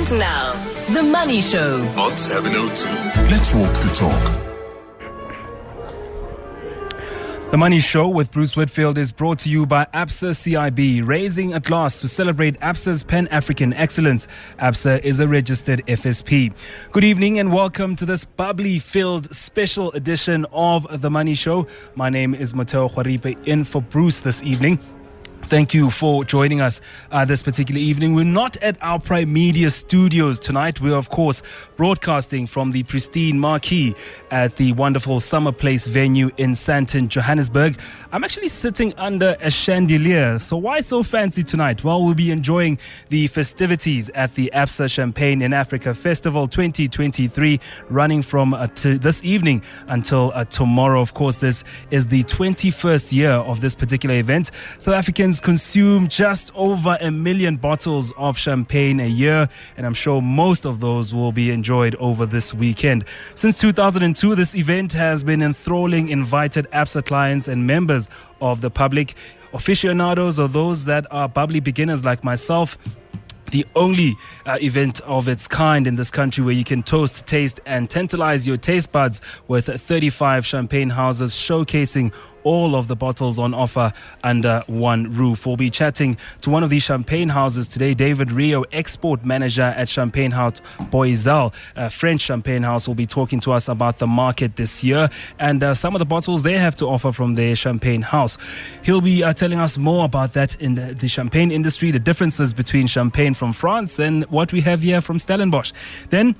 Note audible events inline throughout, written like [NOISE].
And now, The Money Show. on 702. Let's walk the talk. The Money Show with Bruce Whitfield is brought to you by ABSA CIB, raising a glass to celebrate ABSA's Pan African excellence. ABSA is a registered FSP. Good evening and welcome to this bubbly filled special edition of The Money Show. My name is Motheo Khoaripe in for Bruce this evening. Thank you for joining us uh, this particular evening. We're not at our Prime Media studios tonight. We're, of course, broadcasting from the pristine marquee at the wonderful Summer Place venue in Sandton, Johannesburg. I'm actually sitting under a chandelier. So, why so fancy tonight? Well, we'll be enjoying the festivities at the ABSA Champagne in Africa Festival 2023, running from uh, to this evening until uh, tomorrow. Of course, this is the 21st year of this particular event. South Africans consume just over a million bottles of champagne a year, and I'm sure most of those will be enjoyed over this weekend. Since 2002, this event has been enthralling invited ABSA clients and members of the public. Aficionados or those that are bubbly beginners like myself the only uh, event of its kind in this country where you can toast, taste, and tantalize your taste buds with 35 champagne houses showcasing all of the bottles on offer under one roof. We'll be chatting to one of these champagne houses today, David Rio, export manager at Champagne House Boizel, a French champagne house, will be talking to us about the market this year and uh, some of the bottles they have to offer from their champagne house. He'll be uh, telling us more about that in the, the champagne industry, the differences between champagne from France and what we have here from Stellenbosch. Then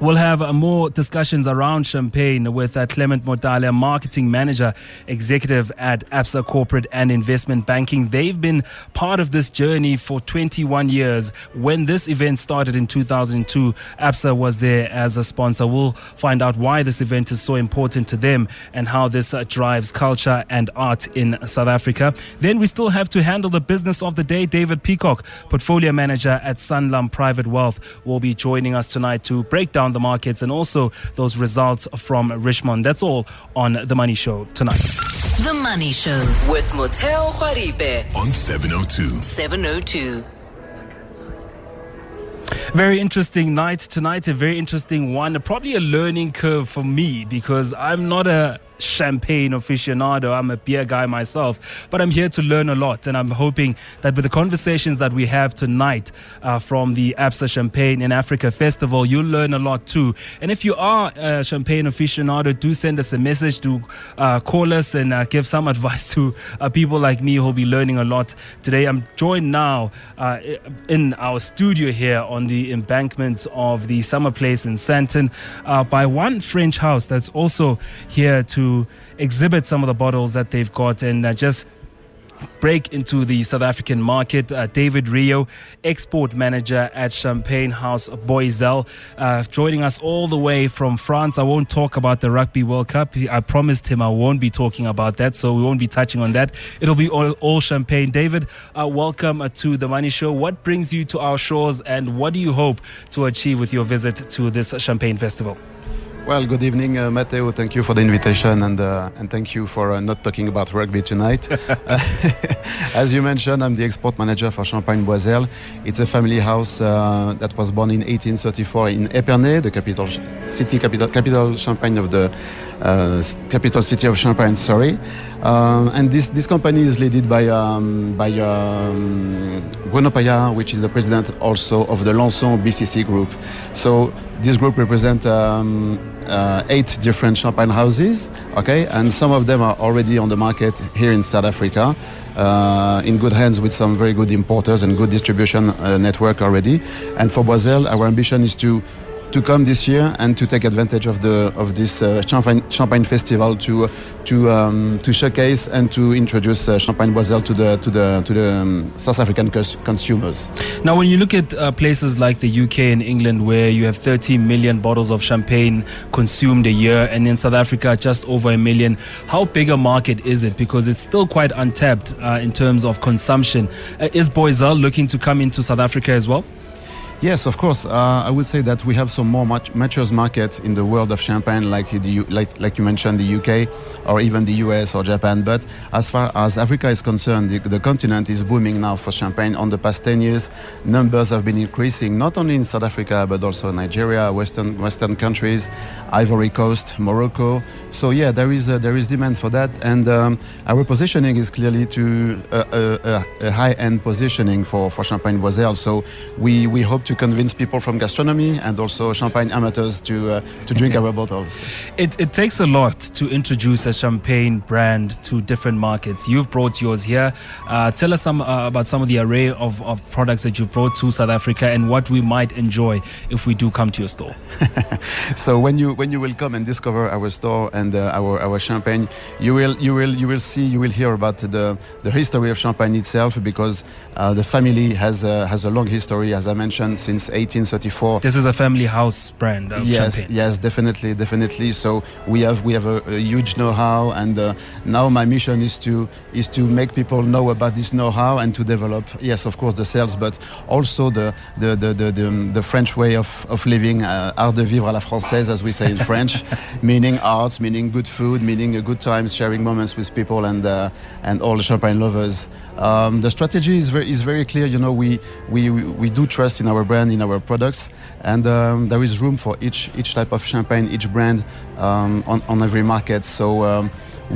We'll have uh, more discussions around champagne with uh, Clement Modale, marketing manager, executive at ABSA Corporate and Investment Banking. They've been part of this journey for 21 years. When this event started in 2002, ABSA was there as a sponsor. We'll find out why this event is so important to them and how this uh, drives culture and art in South Africa. Then we still have to handle the business of the day. David Peacock, portfolio manager at Sanlam Private Wealth, will be joining us tonight to break down the markets and also those results from Richemont. That's all on The Money Show tonight. The Money Show with Motheo Khoaripe. On 702. 702. Very interesting night tonight, a very interesting one. Probably a learning curve for me because I'm not a champagne aficionado. I'm a beer guy myself, but I'm here to learn a lot. And I'm hoping that with the conversations that we have tonight uh, from the ABSA Champagne in Africa Festival, you'll learn a lot too. And if you are a champagne aficionado, do send us a message, do uh, call us and uh, give some [LAUGHS] advice to uh, people like me who'll be learning a lot today. I'm joined now uh, in our studio here on the embankments of the Summer Place in Sandton uh, by one French house that's also here to exhibit some of the bottles that they've got and uh, just break into the South African market. Uh, David Rio, export manager at Champagne House Boizel, uh, joining us all the way from France. I won't talk about the Rugby World Cup. I promised him I won't be talking about that, so we won't be touching on that. It'll be all, all champagne. David, uh, welcome uh, to the Money Show. What brings you to our shores, and what do you hope to achieve with your visit to this Champagne Festival? Well, good evening, uh, Motheo. Thank you for the invitation and uh, and thank you for uh, not talking about rugby tonight. [LAUGHS] [LAUGHS] As you mentioned, I'm the export manager for Champagne Boizel. It's a family house uh, that was born in 1834 in Epernay, the capital city capital capital Champagne of the uh, capital city of Champagne. Sorry, um, and this this company is led by um, by um, Bruno Paillard, which is the president also of the Lanson BCC group. So this group represents um, uh, eight different champagne houses, okay, and some of them are already on the market here in South Africa, uh, in good hands with some very good importers and good distribution uh, network already. And for Boizel, our ambition is to to come this year and to take advantage of the of this uh, champagne champagne festival to to um, to showcase and to introduce uh, Champagne Boizel to the to the to the um, South African cons- consumers. Now, when you look at uh, places like the UK and England, where you have 30 million bottles of champagne consumed a year, and in South Africa, just over a million, how big a market is it? Because it's still quite untapped uh, in terms of consumption. Uh, is Boizel looking to come into South Africa as well? Yes, of course. Uh, I would say that we have some more mature markets in the world of champagne, like U- like like you mentioned, the UK or even the US or Japan. But as far as Africa is concerned, the, the continent is booming now for champagne. On the past 10 years, numbers have been increasing, not only in South Africa but also Nigeria, Western Western countries, Ivory Coast, Morocco. So yeah, there is a, there is demand for that, and um, our positioning is clearly to a, a, a high-end positioning for for Champagne Boizel. So we we hope to convince people from gastronomy and also champagne amateurs to uh, to drink [LAUGHS] our bottles. It, it takes a lot to introduce a champagne brand to different markets. You've brought yours here. Uh, tell us some uh, about some of the array of, of products that you've brought to South Africa and what we might enjoy if we do come to your store. [LAUGHS] so when you when you will come and discover our store and uh, our our champagne, you will you will you will see you will hear about the the history of champagne itself because uh, the family has has a long history, as I mentioned, since 1834. This is a family house brand yes, champagne. yes, definitely, definitely. So we have we have a, a huge know-how, and uh, now my mission is to is to make people know about this know-how and to develop, yes, of course, the sales, but also the the the the, the, the French way of of living, uh, art de vivre à la française, as we say in French, [LAUGHS] meaning arts, meaning good food, meaning a good times, sharing moments with people, and uh, and all the champagne lovers. Um, the strategy is very is very clear. You know, we we we do trust in our brand, in our products, and um, there is room for each each type of champagne, each brand um, on on every market. So. Um,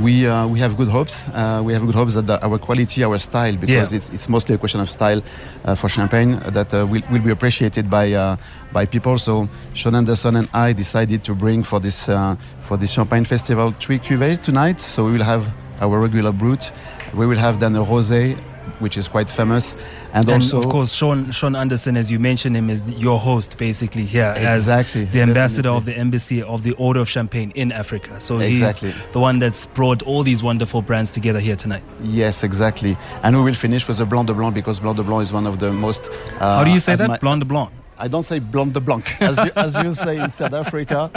we, uh, we have good hopes. Uh, we have good hopes that the, our quality, our style, because Yeah. it's, it's mostly a question of style uh, for champagne, that uh, will, will be appreciated by uh, by people. So Sean Anderson and I decided to bring for this uh, for this champagne festival three cuvées tonight. So we will have our regular brut, we will have then a rosé, which is quite famous, and, And also of course, Sean Sean Anderson, as you mentioned him, is your host basically here Exactly, as the ambassador definitely. of the embassy of the Order of Champagne in Africa. So Exactly. he's the one that's brought all these wonderful brands together here tonight. yes, exactly. And we will finish with a Blanc de Blanc because Blanc de Blanc is one of the most. Uh, How do you say that? admi- Blanc de Blanc. I don't say blanc de blanc as you, as you say in South Africa.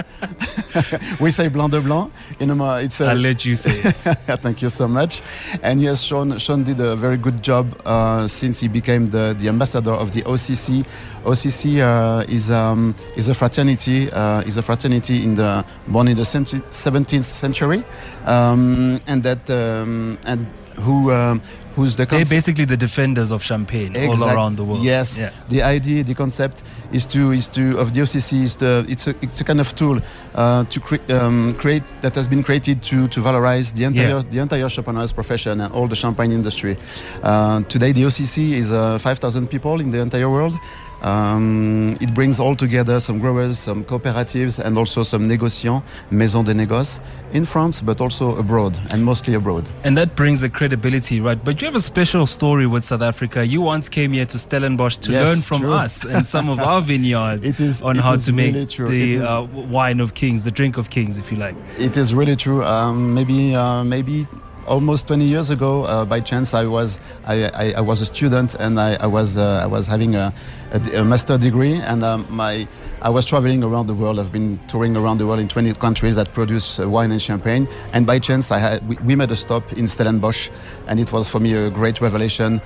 [LAUGHS] we say blanc de blanc. In a, it's a, I'll let you say it. [LAUGHS] Thank you so much. And yes, Sean, Sean did a very good job uh, since he became the, the ambassador of the OCC. OCC uh, is um, is a fraternity uh, is a fraternity in the born in the centi- 17th century, um, and that um, and who um, who's the They're basically the defenders of champagne all around the world. Yes, Yeah. the idea, the concept is to is to of the OCC is the it's a it's a kind of tool uh, to cre- um, create that has been created to to valorize the entire Yeah. the entire champagne's profession and all the champagne industry. Uh, today, the OCC is uh, 5,000 people in the entire world. Um, it brings all together some growers, some cooperatives, and also some négociants, maisons de négoce, in France, but also abroad, and mostly abroad. And that brings the credibility, right? But you have a special story with South Africa. You once came here to Stellenbosch to Yes, learn from true. us and some of our [LAUGHS] vineyards It is- on it how is to make true. the uh, wine of kings, the drink of kings, if you like. It is really true. Um, maybe uh, maybe almost 20 years ago, uh, by chance, I was I, I, I was a student and I, I was uh, I was having a, a, a master degree and um, my I was traveling around the world. I've been touring around the world in 20 countries that produce uh, wine and champagne. And by chance, I had, we, we made a stop in Stellenbosch, and it was for me a great revelation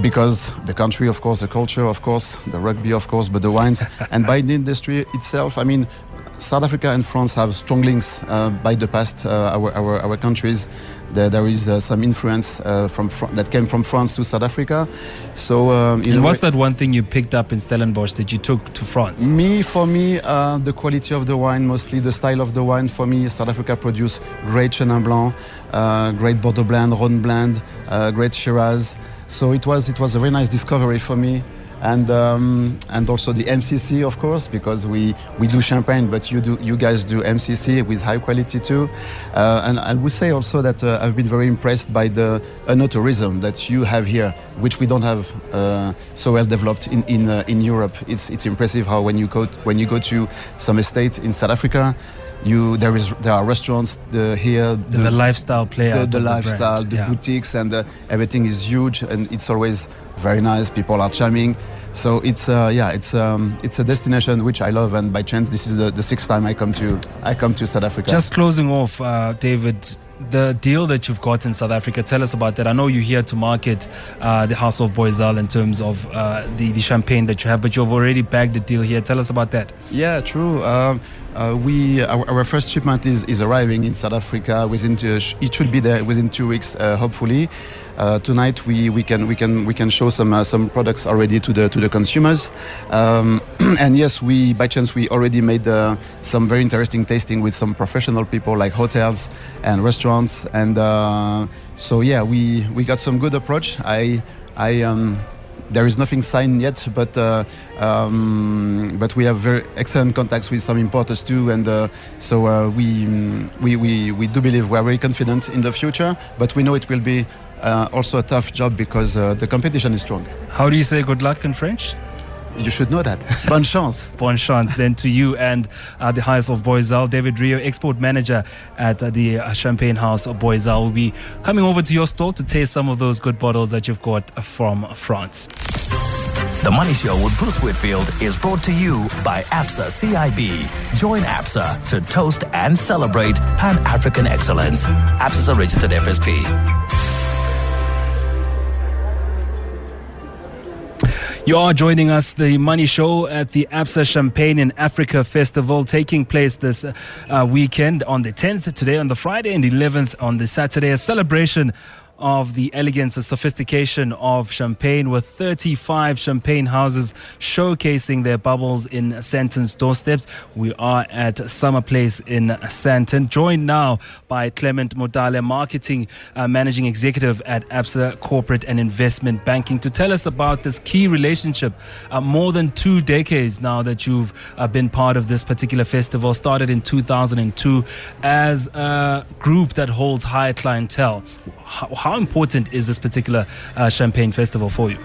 because the country, of course, the culture, of course, the rugby, of course, but the wines, [LAUGHS] and by the industry itself. I mean, South Africa and France have strong links uh, by the past. Uh, our, our our countries, there, there is uh, some influence uh, from Fr- that came from France to South Africa. So, um, And what's that one thing you picked up in Stellenbosch that you took to France? me, for me, uh, the quality of the wine, mostly the style of the wine. For me, South Africa produce great Chenin Blanc, uh, great Bordeaux Blend, Rhône Blend, uh, great Shiraz. So it was it was a very nice discovery for me. And um, and also the MCC, of course, because we, we do champagne, but you do you guys do MCC with high quality too. Uh, and I would say also that uh, I've been very impressed by the tourism that you have here, which we don't have uh, so well developed in in, uh, in Europe. It's it's impressive how when you go when you go to some estate in South Africa, you there is there are restaurants the, here. There's the, a lifestyle play the, the lifestyle, the Yeah. boutiques, and uh, everything is huge, and it's always very nice. People are charming, so it's uh, yeah, it's um, it's a destination which I love, and by chance, this is the, the sixth time I come to I come to South Africa. Just closing off, uh, David, the deal that you've got in South Africa, tell us about that. I know you're here to market uh, the House of Boizel in terms of uh, the, the champagne that you have, but you've already bagged a deal here. Tell us about that. Yeah, true. Um, uh, we our, our, first shipment is, is arriving in South Africa within two, it should be there within two weeks, uh, hopefully. Uh, tonight we, we can we can we can show some uh, some products already to the to the consumers, um, [CLEARS THROAT] and yes, we by chance we already made uh, some very interesting tasting with some professional people like hotels and restaurants, and uh, so yeah, we we got some good approach. I I. Um, there is nothing signed yet, but uh, um, but we have very excellent contacts with some importers too, and uh, so uh, we, we we we do believe we are very confident in the future. But we know it will be uh, also a tough job because uh, the competition is strong. How do you say good luck in French? You should know that. [LAUGHS] Bonne chance. Bonne chance then to you and uh, the House of Boizel. David Rio, export manager at uh, the uh, Champagne House of Boizel, will be coming over to your store to taste some of those good bottles that you've got from France. The Money Show with Bruce Whitfield is brought to you by ABSA CIB. Join ABSA to toast and celebrate Pan African excellence. ABSA a registered FSP. You are joining us, the Money Show at the ABSA Champagne in Africa Festival, taking place this uh, weekend on the 10th, today on the Friday, and 11th on the Saturday. A celebration of the elegance and sophistication of Champagne with 35 champagne houses showcasing their bubbles in Sandton's doorsteps. We are at Summer Place in Sandton, joined now by Clement Modale, Marketing uh, Managing Executive at ABSA Corporate and Investment Banking, to tell us about this key relationship. Uh, more than two decades now that you've uh, been part of this particular festival, started in 2002 as a group that holds high clientele how, how important is this particular uh, champagne festival for you?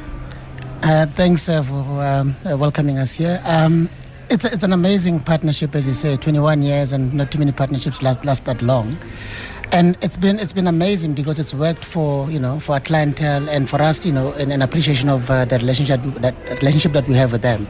Uh, thanks uh, for um, uh, welcoming us here. Um, it's, it's an amazing partnership, as you say, 21 years, and not too many partnerships last, last that long and it's been it's been amazing because it's worked for you know for our clientele and for us you know in an appreciation of uh, the relationship that relationship that we have with them.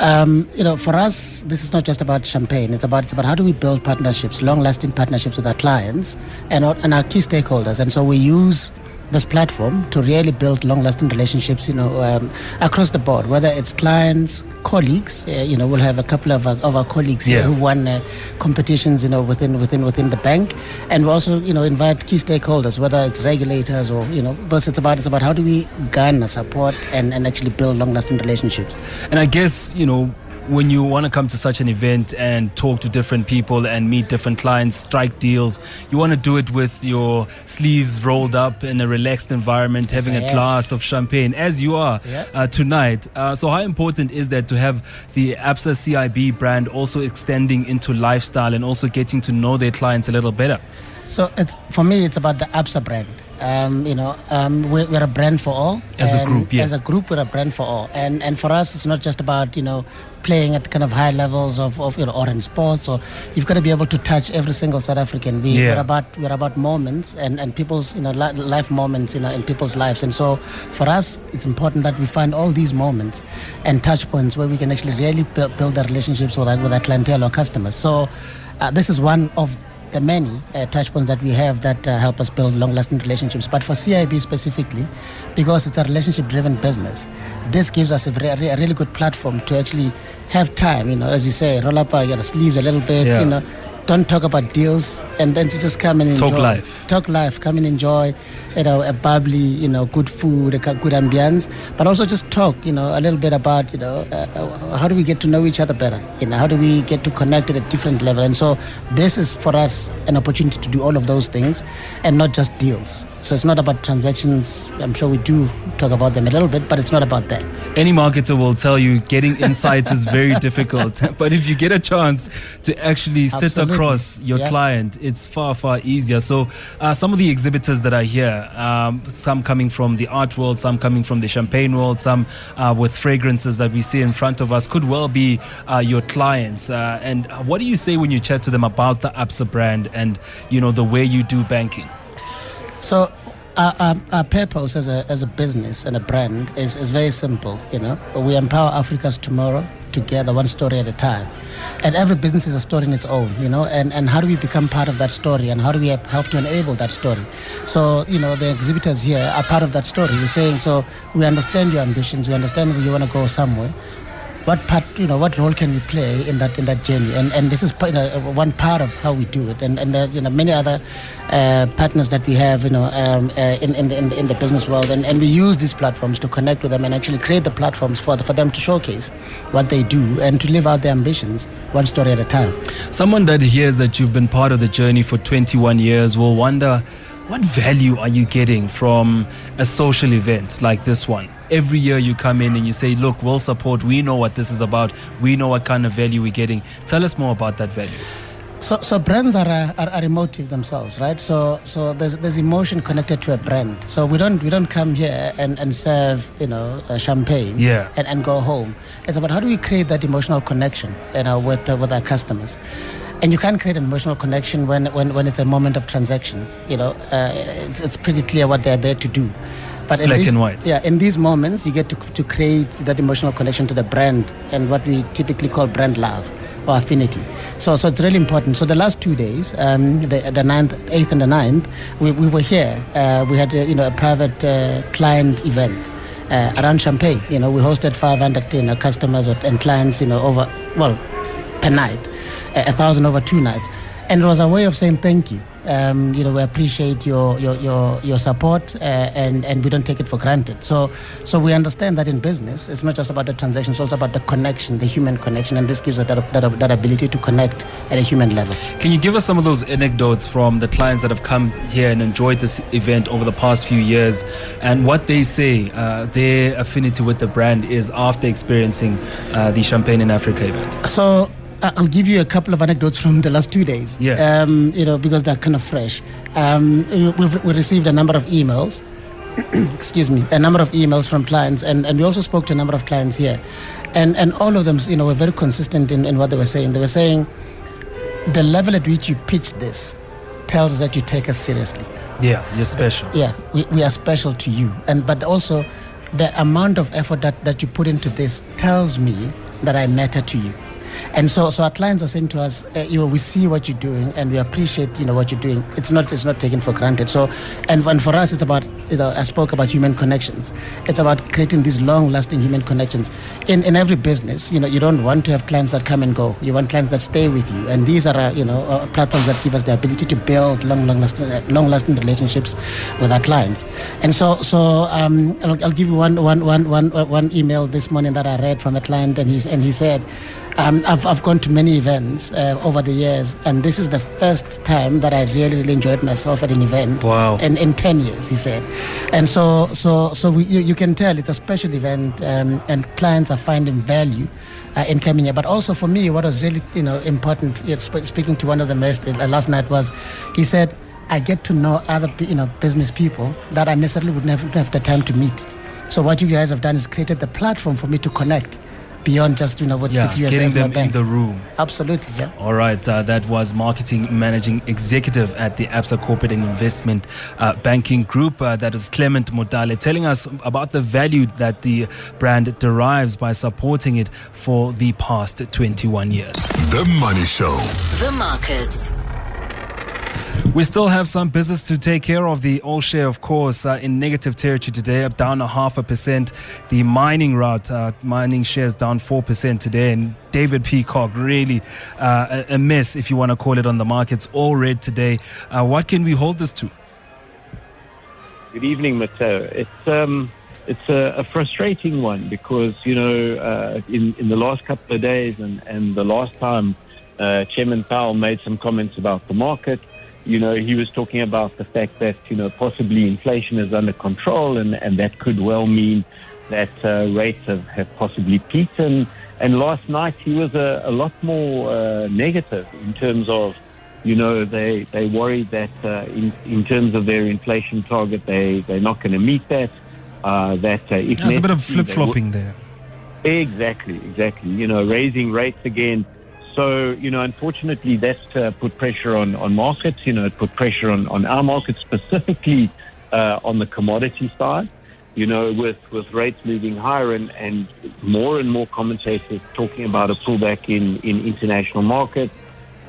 Um, you know for us this is not just about champagne. It's about it's about how do we build partnerships long lasting partnerships with our clients and our, and our key stakeholders. And so we use this platform to really build long-lasting relationships, you know, um, across the board. Whether it's clients, colleagues, uh, you know, we'll have a couple of, uh, of our colleagues yeah. here who won uh, competitions, you know, within within within the bank, and we also, you know, invite key stakeholders, whether it's regulators or you know, but it's about it's about how do we garner support and and actually build long-lasting relationships. And I guess you know when you want to come to such an event and talk to different people and meet different clients, strike deals, you want to do it with your sleeves rolled up in a relaxed environment, having a am. glass of champagne, as you are yeah. uh, tonight. Uh, so, how important is that to have the ABSA CIB brand also extending into lifestyle and also getting to know their clients a little better? So, it's for me, it's about the ABSA brand. Um, you know, um, we're, we're, a brand for all. As a group, yes. As a group, we're a brand for all. And and for us, it's not just about you know playing at kind of high levels of, of you know or in sports or you've got to be able to touch every single South African. We, yeah. We're about we're about moments and, and people's you know life moments you know in people's lives. And so for us, it's important that we find all these moments and touch points where we can actually really build the relationships with our, with our clientele or customers. So uh, this is one of the many uh, touch points that we have that uh, help us build long-lasting relationships. But for CIB specifically, because it's a relationship-driven business, this gives us a, re- a, really good platform to actually have time. You know, as you say, roll up your sleeves a little bit. Yeah. You know, don't talk about deals, and then to just come and enjoy. Talk life. Talk life. Come and enjoy, you know, a bubbly, you know, good food, a good ambience, but also just talk, you know, a little bit about, you know, uh, uh, how do we get to know each other better? You know, how do we get to connect at a different level? And so this is for us an opportunity to do all of those things, and not just deals. So it's not about transactions. I'm sure we do talk about them a little bit, but it's not about that. Any marketer will tell you getting insights is very difficult, [LAUGHS] but if you get a chance to actually sit Absolutely. across your yep. client, it's far far easier. So uh, some of the exhibitors that are here, um, some coming from the art world, some coming from the champagne world, some uh, with fragrances that we see in front of us, could well be uh, your clients. Uh, and what do you say when you chat to them about the ABSA brand and you know the way you do banking? So our, our, our, as a, as a business and a brand is, is very simple. You know, we empower Africa's tomorrow together, one story at a time. And every business is a story in its own, you know. And, and how do we become part of that story? And how do we help to enable that story? So, you know, the exhibitors here are part of that story. We're saying, so we understand your ambitions, we understand you want to go somewhere what part you know what role can we play in that in that journey? And and this is you know, one part of how we do it. And and uh, you know many other uh, partners that we have you know um, uh, in in the, in the, in the business world. And, and we use these platforms to connect with them and actually create the platforms for the, for them to showcase what they do and to live out their ambitions one story at a time. Someone that hears that you've been part of the journey for 21 years will wonder what value are you getting from a social event like this one every year you come in and you say, look, we'll support. We know what this is about. We know what kind of value we're getting. Tell us more about that value. So, so brands are, are, are emotive themselves, right? So, so there's, there's emotion connected to a brand. So we don't we don't come here and, and serve you know champagne, yeah. and, and go home. It's about how do we create that emotional connection, you know, with uh, with our customers. And you can't create an emotional connection when, when, when it's a moment of transaction. You know, uh, it's, it's pretty clear what they're there to do. But it's black these, and white. Yeah, in these moments, you get to, to create that emotional connection to the brand and what we typically call brand love or affinity. So, so it's really important. So the last two days, um, the, the 9th, 8th and the 9th, we, we were here. Uh, we had, a, you know, a private uh, client event. Uh, around Champagne, you know, we hosted 500 you know, customers and clients, you know, over well, per night, a thousand over two nights, and it was a way of saying thank you um, you know, we appreciate your your your, your support, uh, and and we don't take it for granted. So so we understand that in business, it's not just about the transaction; it's also about the connection, the human connection, and this gives us that, that that ability to connect at a human level. Can you give us some of those anecdotes from the clients that have come here and enjoyed this event over the past few years, and what they say uh, their affinity with the brand is after experiencing uh, the Champagne in Africa event? So I'll give you a couple of anecdotes from the last two days. Yeah. Um, you know, because they're kind of fresh. Um, we've we received a number of emails. [CLEARS THROAT] excuse me, a number of emails from clients, and, and we also spoke to a number of clients here, and and all of them, you know, were very consistent in, in what they were saying. They were saying the level at which you pitch this tells us that you take us seriously. Yeah, you're special. Yeah, we, we are special to you, and but also the amount of effort that, that you put into this tells me that I matter to you. And so, so our clients are saying to us, uh, you know, we see what you're doing and we appreciate, you know, what you're doing. It's not, it's not taken for granted. So, and, for us, it's about, you know, I spoke about human connections. It's about creating these long-lasting human connections. In, in every business, you know, you don't want to have clients that come and go. You want clients that stay with you. And these are, uh, you know, uh, platforms that give us the ability to build long, long-lasting, uh, long-lasting relationships with our clients. And so, so um, I'll, I'll give you one, one, one, one, uh, email this morning that I read from a client, and he's, and he said, um, I've, I've gone to many events uh, over the years, and this is the first time that I really, really enjoyed myself at an event. Wow! In, in ten years, he said, and so so so we, you, you can tell it's a special event, um, and clients are finding value. Uh, in coming here, but also for me, what was really you know important. You know, sp- speaking to one of them last, uh, last night was, he said, I get to know other you know business people that I necessarily would never have the time to meet. So what you guys have done is created the platform for me to connect beyond just you know what yeah, with US getting them bank. in the room. Absolutely, yeah. All right, uh, that was marketing managing executive at the Absa Corporate and Investment uh, Banking Group. Uh, that is Clement Modale telling us about the value that the brand derives by supporting it for the past 21 years. The Money Show. The markets. We still have some business to take care of. The all share, of course, uh, in negative territory today, up down a half a percent. The mining route, uh, mining shares down 4% today. And David Peacock, really uh, a, mess, if you want to call it, on the markets. All red today. Uh, what can we hold this to? Good evening, Motheo. It's um, it's a, a, frustrating one because you know uh, in in the last couple of days and and the last time uh, Chairman Powell made some comments about the market you know, he was talking about the fact that, you know, possibly inflation is under control and, and that could well mean that uh, rates have, have possibly peaked. And, and last night he was a, a lot more uh, negative in terms of, you know, they, they worried that uh, in, in terms of their inflation target, they, they're not going to meet that. Uh, that uh, if There's a bit of flip flopping there. Exactly, exactly. You know, raising rates again so, you know, unfortunately, that's uh, put pressure on, on markets. You know, it put pressure on, on our market, specifically uh, on the commodity side. you know, with, with rates moving higher and, and more and more commentators talking about a pullback in, in international markets.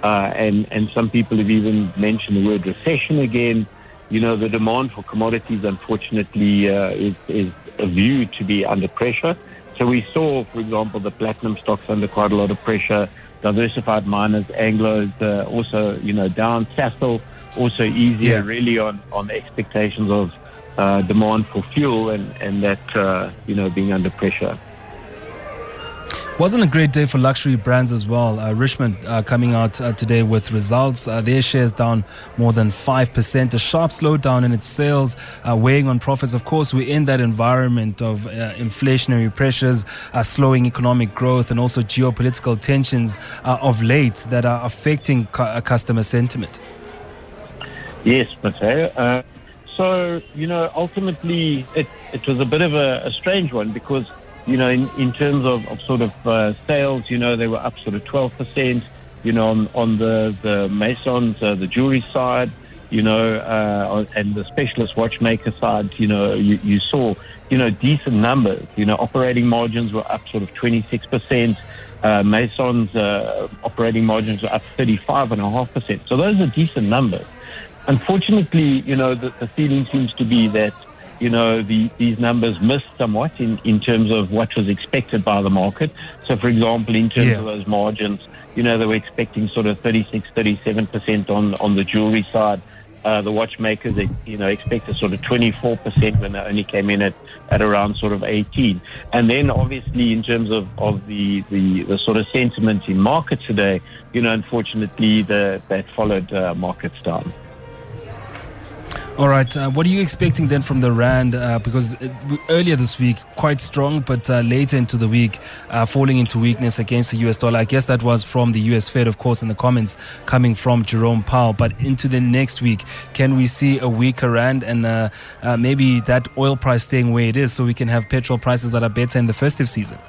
Uh, and, and some people have even mentioned the word recession again. You know, the demand for commodities, unfortunately, uh, is, is viewed to be under pressure. So we saw, for example, the platinum stocks under quite a lot of pressure. Diversified miners, Anglos, uh, also, you know, down. Sasol also easier, Yeah. really, on, on the expectations of uh, demand for fuel and, and that, uh, you know, being under pressure. Wasn't a great day for luxury brands as well. Uh, Richemont uh, coming out uh, today with results. Uh, their shares down more than 5%. A sharp slowdown in its sales, uh, weighing on profits. Of course, we're in that environment of uh, inflationary pressures, slowing economic growth, and also geopolitical tensions of late that are affecting cu- customer sentiment. Yes, Motheo. So, you know, ultimately it, it was a bit of a, a strange one because, you know, in, in terms of, of sort of uh, sales, you know, they were up sort of 12%, you know, on, on the, the Maisons, uh, the jewelry side, you know, uh, and the specialist watchmaker side, you know, you, you saw, you know, decent numbers. You know, operating margins were up sort of 26%. Uh, Maisons' uh, operating margins were up 35.5%. So those are decent numbers. Unfortunately, you know, the, the feeling seems to be that, you know, the, these numbers missed somewhat in, in terms of what was expected by the market. So, for example, in terms Yeah. of those margins, you know, they were expecting sort of 36, 37% on, on the jewelry side. Uh, the watchmakers, you know, expected sort of 24% when they only came in at, at around sort of 18. And then obviously in terms of, of the, the, the sort of sentiment in markets today, you know, unfortunately the, that followed uh, markets down. All right. Uh, what are you expecting then from the Rand? Uh, because w- earlier this week, quite strong, but uh, later into the week, uh, falling into weakness against the US dollar. I guess that was from the US Fed, of course, in the comments coming from Jerome Powell. But into the next week, can we see a weaker Rand and uh, uh, maybe that oil price staying where it is so we can have petrol prices that are better in the festive season?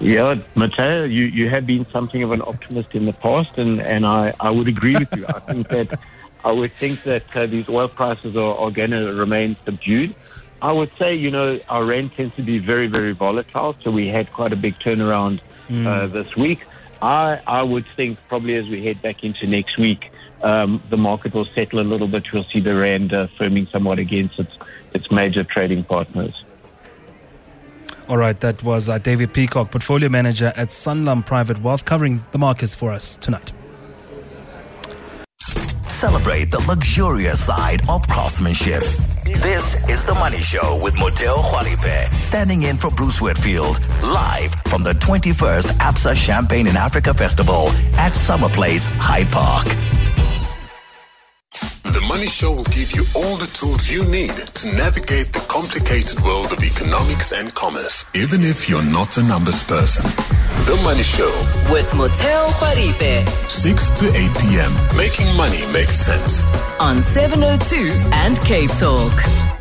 Yeah, Motheo, you, you have been something of an optimist in the past, and, and I, I would agree with you. I think that I would think that uh, these oil prices are, are going to remain subdued. I would say, you know, our rand tends to be very, very volatile, so we had quite a big turnaround uh, this week. I, I would think probably as we head back into next week, um, the market will settle a little bit. We'll see the rand uh, firming somewhat against its, its major trading partners. All right, that was uh, David Peacock, portfolio manager at Sanlam Private Wealth, covering the markets for us tonight. Celebrate the luxurious side of craftsmanship. This is The Money Show with Motheo Khoaripe, standing in for Bruce Whitfield, live from the 21st ABSA Champagne in Africa Festival at Summer Place, Hyde Park. The Money Show will give you all the tools you need to navigate the complicated world of economics and commerce, even if you're not a numbers person. The Money Show, With Motheo Khoaripe 6 to 8 p.m., making money makes sense. on 702 and Cape Talk.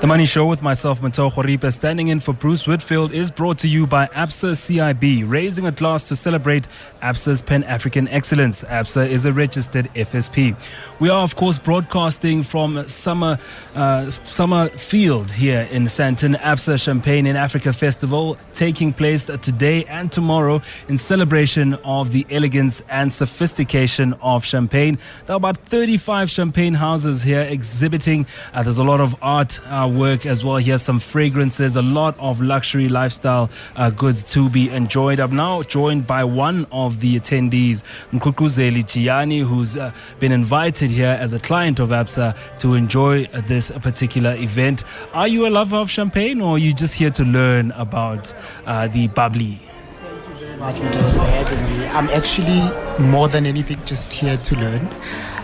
The Money Show with myself, Motheo Khoaripe, standing in for Bruce Whitfield, is brought to you by ABSA CIB, raising a glass to celebrate ABSA's Pan African excellence. ABSA is a registered FSP. We are, of course, broadcasting from Summer uh, Summer Field here in Sandton, ABSA Champagne in Africa Festival, taking place today and tomorrow in celebration of the elegance and sophistication of champagne. There are about 35 champagne houses here exhibiting. Uh, there's a lot of art uh, work as well here, some fragrances, a lot of luxury lifestyle uh, goods to be enjoyed. I'm now joined by one of the attendees, Mkukuzeli Chiani, who's uh, been invited here as a client of ABSA to enjoy this particular event. Are you a lover of champagne or are you just here to learn about uh, the bubbly? Thank you very much for having me. I'm actually more than anything just here to learn.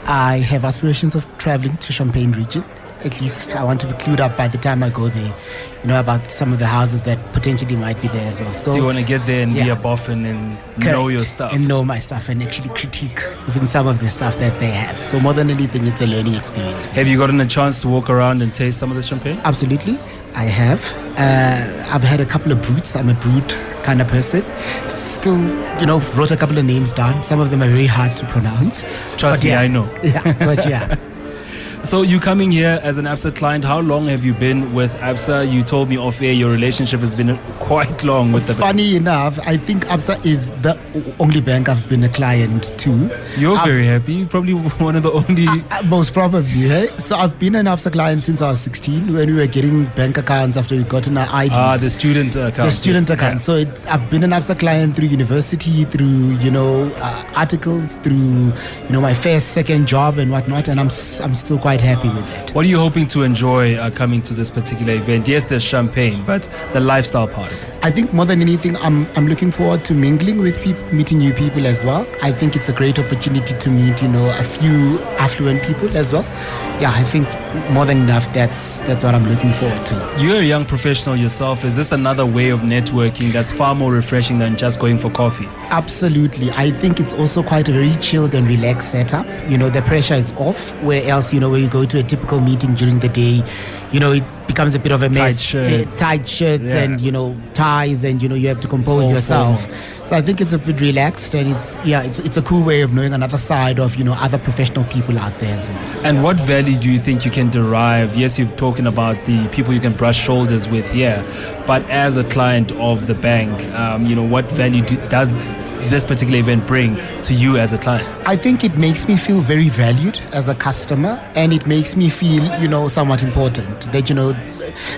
I have aspirations of traveling to Champagne region. At least I want to be clued up by the time I go there, you know, about some of the houses that potentially might be there as well. So, So you want to get there and be a boffin and know your stuff. And know my stuff and actually critique even some of the stuff that they have. So more than anything, it's a learning experience. Have you gotten a chance to walk around and taste some of the champagne? Absolutely, I have. Uh, I've had a couple of bruts. I'm a brut kind of person. Still, you know, wrote a couple of names down. Some of them are very hard to pronounce. Trust But me, yeah. I know. [LAUGHS] Yeah, but yeah. [LAUGHS] So you coming here as an ABSA client? How long have you been with ABSA? You told me off air your relationship has been quite long with the. Funny enough, I think ABSA is the only bank I've been a client to. You're I've- very happy. You're probably [LAUGHS] one of the only. Uh, Most probably, hey? So I've been an ABSA client since I was 16 when we were getting bank accounts after we got our IDs. Ah, the student account. the student yes. account. So it, I've been an ABSA client through university, through you know uh, articles, through you know my first, second job and whatnot, and I'm I'm still quite happy with it. What are you hoping to enjoy uh, coming to this particular event? Yes, there's champagne, but the lifestyle part of it. I think more than anything, I'm I'm looking forward to mingling with people, meeting new people as well. I think it's a great opportunity to meet you know a few affluent people as well. Yeah, I think more than enough. That's that's what I'm looking forward to. You're a young professional yourself. Is this another way of networking that's far more refreshing than just going for coffee? Absolutely. I think it's also quite a very chilled and relaxed setup. You know, the pressure is off, where else, you know, when you go to a typical meeting during the day, you know, it becomes a bit of a mess. shirts. Eh, tight shirts Yeah. and, you know, ties and, you know, you have to compose yourself. formal. So I think it's a bit relaxed and it's, yeah, it's, it's a cool way of knowing another side of, you know, other professional people out there as well. And what value do you think you can derive? Yes, you've talking about the people you can brush shoulders with here, but as a client of the bank, um, you know, what value do, does this particular event bring to you as a client? I think it makes me feel very valued as a customer and it makes me feel, you know, somewhat important that, you know,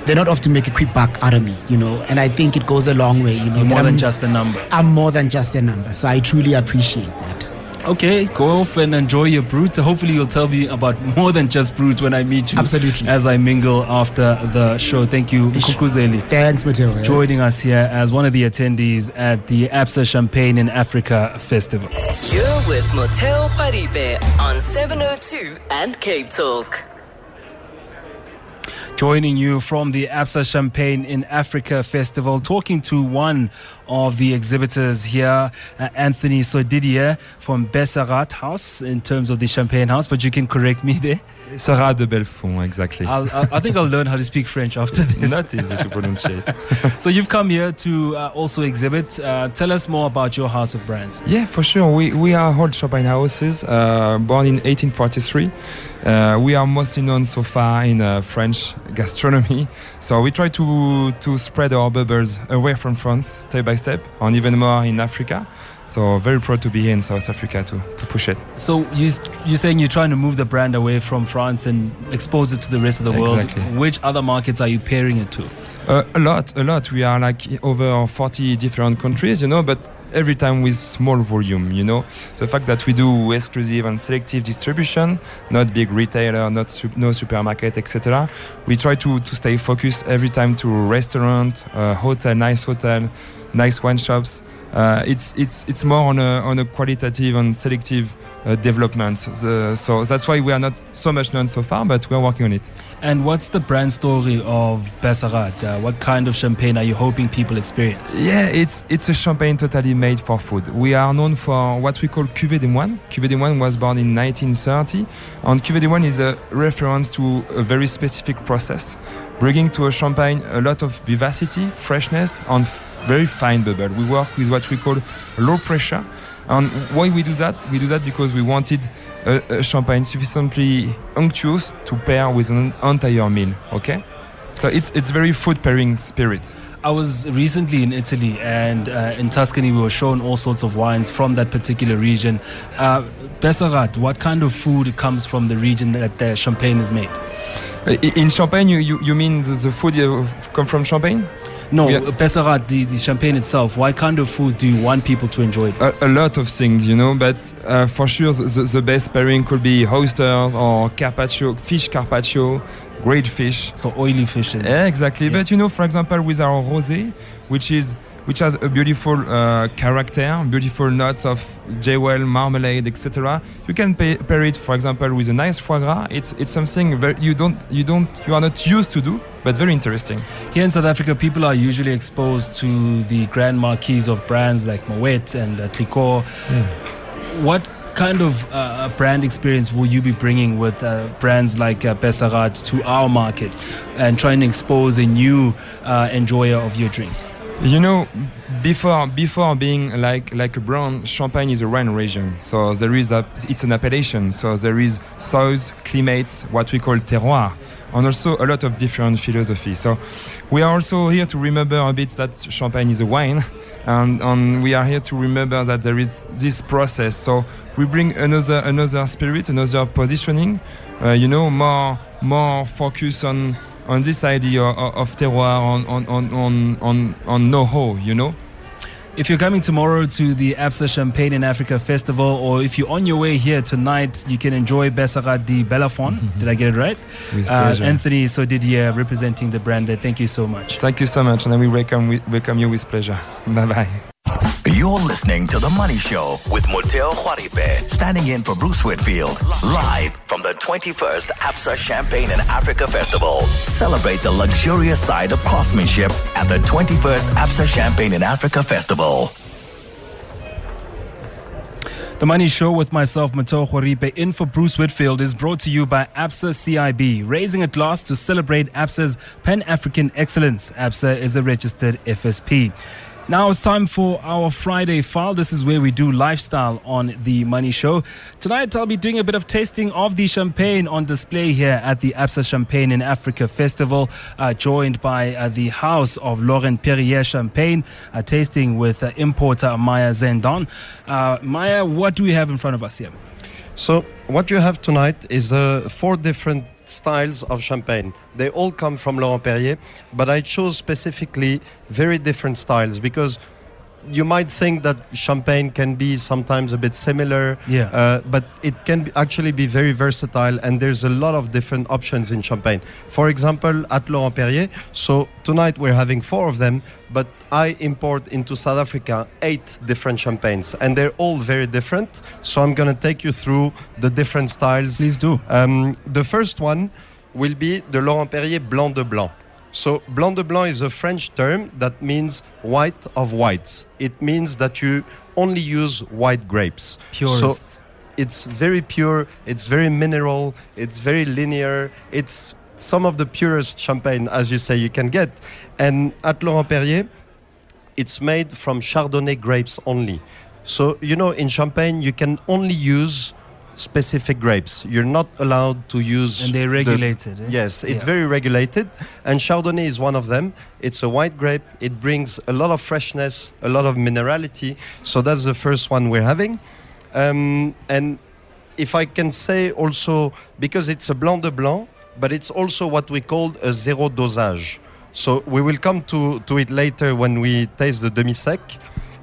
they're not off to make a quick buck out of me, you know, and I think it goes a long way, you know. You're more than I'm- just a number. I'm more than just a number. So I truly appreciate that. Okay, go off and enjoy your brut. Hopefully, you'll tell me about more than just brut when I meet you. Absolutely. As I mingle after the show. Thank you, Kukuzeli. Thanks, Matilda. Joining us here as one of the attendees at the ABSA Champagne in Africa Festival. You're with Motheo Khoaripe on 702 and Cape Talk. Joining you from the ABSA Champagne in Africa Festival, talking to one of the exhibitors here, uh, Anthony Sodidier from Besserat House, in terms of the Champagne House, but you can correct me there. Sarah de Belfond, exactly. I'll, I think I'll learn how to speak French after this. [LAUGHS] Not easy to pronunciate. [LAUGHS] So you've come here to uh, also exhibit. Uh, tell us more about your house of brands. yeah, for sure. We, we are old champagne houses, uh, born in 1843. Uh, we are mostly known so far in uh, French gastronomy. So we try to, to spread our bubbles away from France step by step, and even more in Africa. So very proud to be here in South Africa to, to push it. So you, you're saying you're trying to move the brand away from France and expose it to the rest of the world. Exactly. Which other markets are you pairing it to? Uh, a lot, a lot. We are like over 40 different countries, you know, but every time with small volume, you know. The fact that we do exclusive and selective distribution, not big retailer, not sup- no supermarket, etc. We try to, to stay focused every time to restaurant, uh, hotel, nice hotel, nice wine shops. Uh, it's it's it's more on a on a qualitative and selective uh, development. The- so that's why we are not so much known so far, but we are working on it. And what's the brand story of Besserat? Uh, what kind of champagne are you hoping people experience? Yeah, it's it's a champagne totally made for food. We are known for what we call Cuvée des Moines. Cuvée des Moines was born in 1930, and Cuvée des Moines is a reference to a very specific process, bringing to a champagne a lot of vivacity, freshness, and very fine bubble. We work with what we call low pressure. And why we do that? We do that because we wanted a, a champagne sufficiently unctuous to pair with an entire meal. Okay, so it's it's very food pairing spirit. I was recently in Italy and uh, in Tuscany, we were shown all sorts of wines from that particular region. Uh, Besserat, what kind of food comes from the region that the champagne is made? In Champagne, you, you, you mean the, the food come from Champagne? No, Yeah. Besserat, the, the champagne itself, what kind of foods do you want people to enjoy? A, a lot of things, you know, but uh, for sure the, the, the best pairing could be oysters or carpaccio, fish carpaccio, great fish. So oily fishes. Yeah, exactly. Yeah. But you know, for example, with our rosé, which is which has a beautiful uh, character, beautiful notes of jewel, marmalade, etc. You can pay, pair it, for example, with a nice foie gras. It's it's something very, you don't you don't you are not used to do, but very interesting. Here in South Africa, people are usually exposed to the grand marquees of brands like Moet and uh, Clicquot. What kind of uh, brand experience will you be bringing with uh, brands like uh, Besserat to our market and trying to expose a new uh, enjoyer of your drinks? You know, before before being like like a brand, Champagne is a wine region. So there is a it's an appellation. So there is soils, climates, what we call terroir, and also a lot of different philosophies. So we are also here to remember a bit that Champagne is a wine, and, and we are here to remember that there is this process. So we bring another another spirit, another positioning. Uh, you know, more more focus on on this idea of, terroir, on on on on on, on know-how. You know. If you're coming tomorrow to the ABSA Champagne in Africa Festival, or if you're on your way here tonight, you can enjoy Besserat de Bellefon. Did I get it right? With Uh, pleasure. Anthony Sodidier representing the brand there. Thank you so much. Thank you so much, and we welcome wi- welcome you with pleasure. Bye bye. You're listening to The Money Show with Motheo Khoaripe, standing in for Bruce Whitfield, live from the 21st ABSA Champagne in Africa Festival. Celebrate the luxurious side of craftsmanship at the 21st ABSA Champagne in Africa Festival. The Money Show with myself, Motheo Khoaripe, in for Bruce Whitfield, is brought to you by ABSA CIB, raising a glass to celebrate ABSA's Pan African excellence. ABSA is a registered FSP. Now it's time for our Friday file. This is where we do lifestyle on the Money Show. Tonight I'll be doing a bit of tasting of the champagne on display here at the ABSA Champagne in Africa Festival, uh, joined by uh, the House of Laurent Perrier Champagne, uh, tasting with uh, importer Maya Zeidan. Uh, Maya, what do we have in front of us here? So what you have tonight is uh, four different styles of champagne. They all come from Laurent Perrier, but I chose specifically very different styles because you might think that champagne can be sometimes a bit similar, Yeah. uh, but it can be actually be very versatile, and there's a lot of different options in champagne. For example, at Laurent Perrier, so tonight we're having four of them, but I import into South Africa eight different champagnes, and they're all very different. So I'm gonna take you through the different styles. Please do. Um, the first one will be the Laurent Perrier Blanc de Blanc. So Blanc de Blanc is a French term that means white of whites. It means that you only use white grapes. Purest. So it's very pure, it's very mineral, it's very linear, it's some of the purest champagne, as you say, you can get. And at Laurent Perrier, it's made from Chardonnay grapes only. So, you know, in Champagne, you can only use specific grapes. You're not allowed to use. And they're the- regulated, eh? yes, it's Yeah. very regulated. And Chardonnay is one of them. It's a white grape. It brings a lot of freshness, a lot of minerality. So that's the first one we're having. Um, and if I can say also, because it's a Blanc de Blanc, but it's also what we call a zero dosage. So we will come to, to it later when we taste the demi-sec.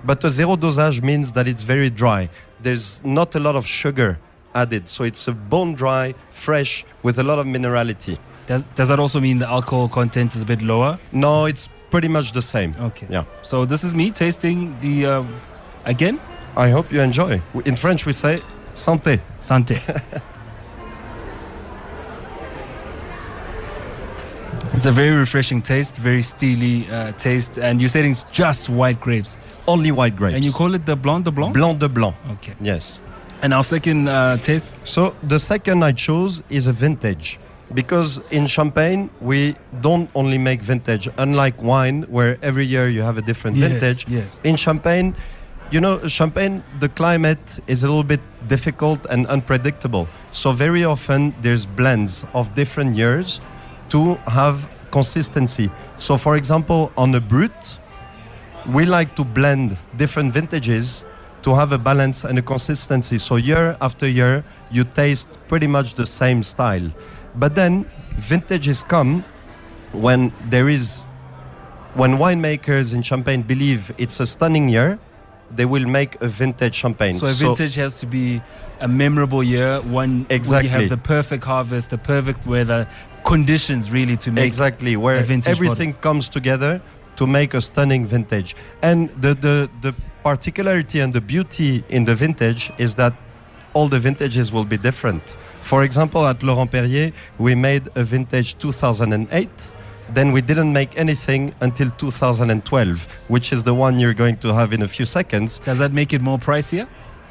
But a zero dosage means that it's very dry. There's not a lot of sugar added. So it's a bone dry, fresh, with a lot of minerality. Does, does that also mean the alcohol content is a bit lower? No, it's pretty much the same. Okay. Yeah. So this is me tasting the, uh, again, I hope you enjoy. In French, we say santé. Santé. [LAUGHS] it's a very refreshing taste, very steely uh, taste, and you're saying it's just white grapes. Only white grapes. And you call it the Blanc de Blanc? Blanc de Blanc. Okay. Yes. And our second uh, taste? So the second I chose is a vintage. Because in Champagne, we don't only make vintage, unlike wine, where every year you have a different Yes, vintage. yes. In Champagne, you know, Champagne, the climate is a little bit difficult and unpredictable. So very often there's blends of different years to have consistency. So for example, on a Brut, we like to blend different vintages to have a balance and a consistency. So year after year, you taste pretty much the same style. But then vintages come when there is when winemakers in Champagne believe it's a stunning year, they will make a vintage champagne. So a vintage has to be a memorable year, one where Exactly. you have the perfect harvest, the perfect weather, conditions really to make exactly where everything comes together to make a stunning vintage. And the, the the particularity and the beauty in the vintage is that all the vintages will be different. For example, at Laurent Perrier, we made a vintage 2008. Then we didn't make anything until 2012, which is the one you're going to have in a few seconds. Does that make it more pricier?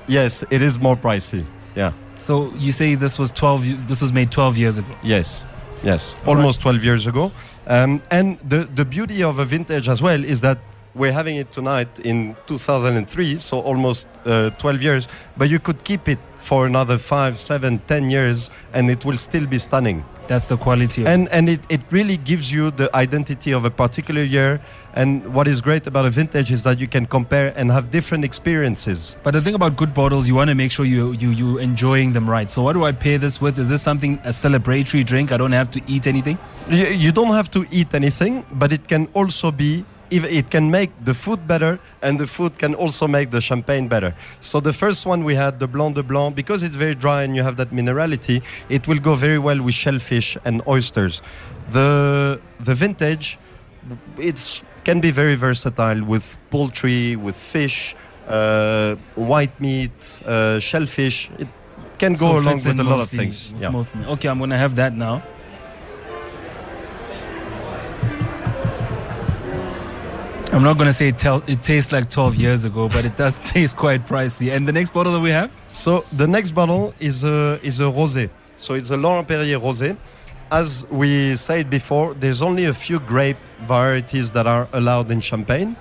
Yes, it is more pricey. Yeah. So you say this was 12 this was made 12 years ago. Yes, yes, All almost 12 years ago. Um, and the, the beauty of a vintage as well is that we're having it tonight in 2003, so almost uh, 12 years. But you could keep it for another five, seven, ten years, and it will still be stunning. That's the quality. Of And and it, it really gives you the identity of a particular year. And what is great about a vintage is that you can compare and have different experiences. But the thing about good bottles, you want to make sure you you you enjoying them right. So what do I pair this with? Is this something a celebratory drink? I don't have to eat anything. You, you don't have to eat anything, but it can also be. If It can make the food better, and the food can also make the champagne better. So the first one we had the Blanc de Blanc because it's very dry and you have that minerality. It will go very well with shellfish and oysters. The the vintage, it's can be very versatile with poultry, with fish, uh, white meat, uh, shellfish. It can go So along with a lot of things. Yeah. Okay, I'm gonna have that now. I'm not gonna say it, it tastes like 12 years ago, but it does [LAUGHS] taste quite pricey. And the next bottle that we have, So the next bottle is a is a rosé. So it's a Laurent Perrier rosé. As we said before, there's only a few grape varieties that are allowed in Champagne.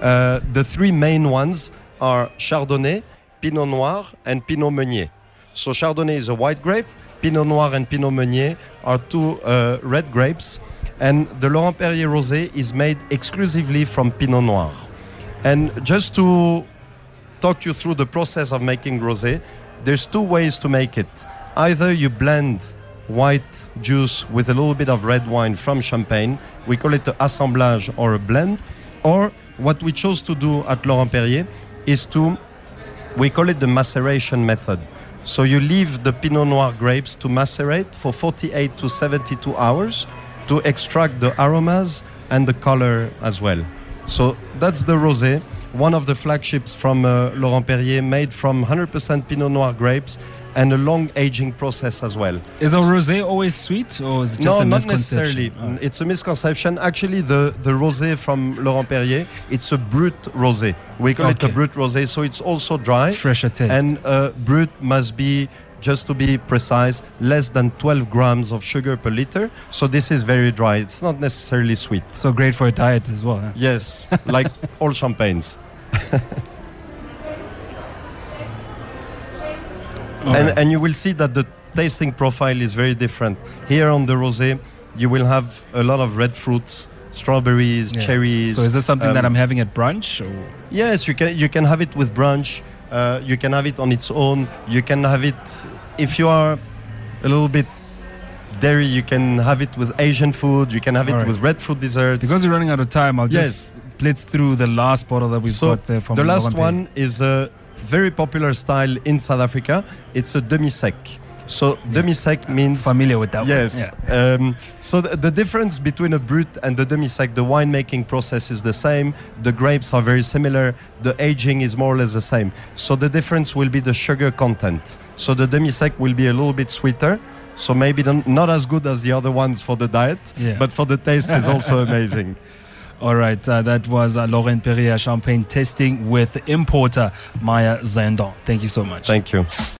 Uh, the three main ones are Chardonnay, Pinot Noir, and Pinot Meunier. So Chardonnay is a white grape. Pinot Noir and Pinot Meunier are two uh, red grapes. And the Laurent Perrier rosé is made exclusively from Pinot Noir. And just to talk you through the process of making rosé. There's two ways to make it. Either you blend white juice with a little bit of red wine from champagne. We call it an assemblage or a blend. Or what we chose to do at Laurent Perrier is to we call it the maceration method. So you leave the Pinot Noir grapes to macerate for 48 to 72 hours to extract the aromas and the color as well. So that's the rosé, one of the flagships from uh, Laurent Perrier, made from 100% Pinot Noir grapes and a long aging process as well. is a rosé always sweet or is it just no, a not necessarily. It's a misconception. Actually, the, the rosé from Laurent Perrier, it's a brut rosé. We call it a brut rosé, so it's also dry. Fresher taste. And uh, brut must be, just to be precise, less than 12 grams of sugar per liter. So this is very dry. It's not necessarily sweet. so great for a diet as well. huh? Yes, like [LAUGHS] all champagnes. and, and you will see that the tasting profile is very different. Here on the rosé, you will have a lot of red fruits, strawberries, Yeah. cherries. So is this something that um, I'm having at brunch? Or? Yes, you can you can have it with brunch. Uh, you can have it on its own. You can have it if you are a little bit dairy. You can have it with Asian food. You can have it Alright. with red fruit desserts. Because we're running out of time, I'll just blitz through the last bottle that we've so got there from the last one is a very popular style in South Africa. It's a demi sec. So demi sec means Familiar with that one. Yes. Yeah. Um, so the, the difference between a brut and the demi-sec, the winemaking process is the same. The grapes are very similar. The aging is more or less the same. So the difference will be the sugar content. So the demi-sec will be a little bit sweeter. So maybe not as good as the other ones for the diet, Yeah. but for the taste is also [LAUGHS] amazing. All right, uh, that was uh, Laurent Perrier champagne tasting with importer Maya Zeidan. Thank you so much. Thank you.